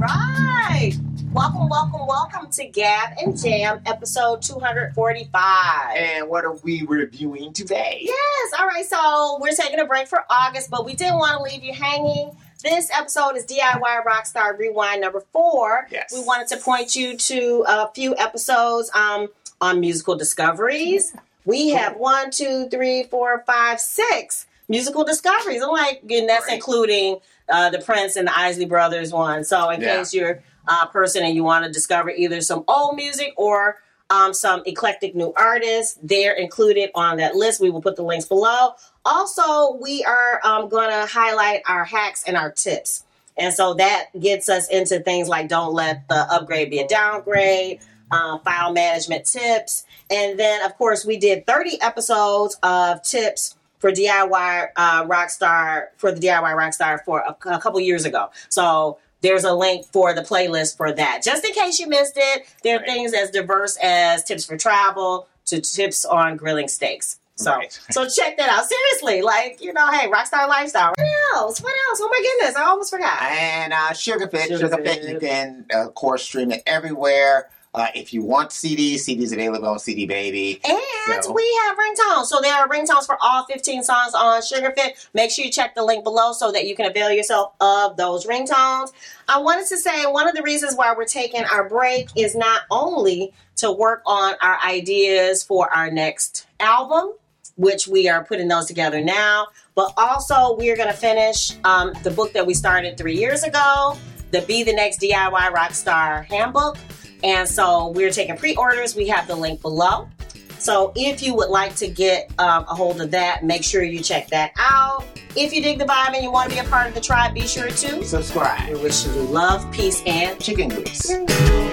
Welcome, welcome, welcome to Gab and Jam, episode 245. And what are we reviewing today? Yes, all right, so we're taking a break for August, but we didn't want to leave you hanging. This episode is DIY Rockstar Rewind number four. Yes. We wanted to point you to a few episodes um, on musical discoveries. We have one, two, three, four, five, six musical discoveries. I'm like, and that's Right. including uh, the Prince and the Isley Brothers one. So in Yeah. case you're a person and you want to discover either some old music or um, some eclectic new artists, they're included on that list. We will put the links below. Also, we are um, going to highlight our hacks and our tips. And so that gets us into things like don't let the upgrade be a downgrade, uh, file management tips. And then, of course, we did 30 episodes of tips for DIY uh, Rockstar, for the DIY Rockstar for a, a couple years ago. So there's a link for the playlist for that. Just in case you missed it, there are Right. things as diverse as tips for travel to tips on grilling steaks. So, Right. so check that out. Seriously, like you know, hey, Rockstar Lifestyle. What else? What else? Oh my goodness, I almost forgot. And uh, Sugarfit, Sugarfit. Sugarfit, you can, uh, of course, stream it everywhere. Uh, if you want CDs, CDs available on CD Baby. And So- we have ringtones. So there are ringtones for all 15 songs on Sugarfit. Make sure you check the link below so that you can avail yourself of those ringtones. I wanted to say one of the reasons why we're taking our break is not only to work on our ideas for our next album, which we are putting those together now, but also we are going to finish um, the book that we started three years ago, the Be the Next DIY Rockstar Handbook. And so we're taking pre orders. We have the link below. So if you would like to get um, a hold of that, make sure you check that out. If you dig the vibe and you want to be a part of the tribe, be sure to. Subscribe. We wish you love, peace, and Chicken grease.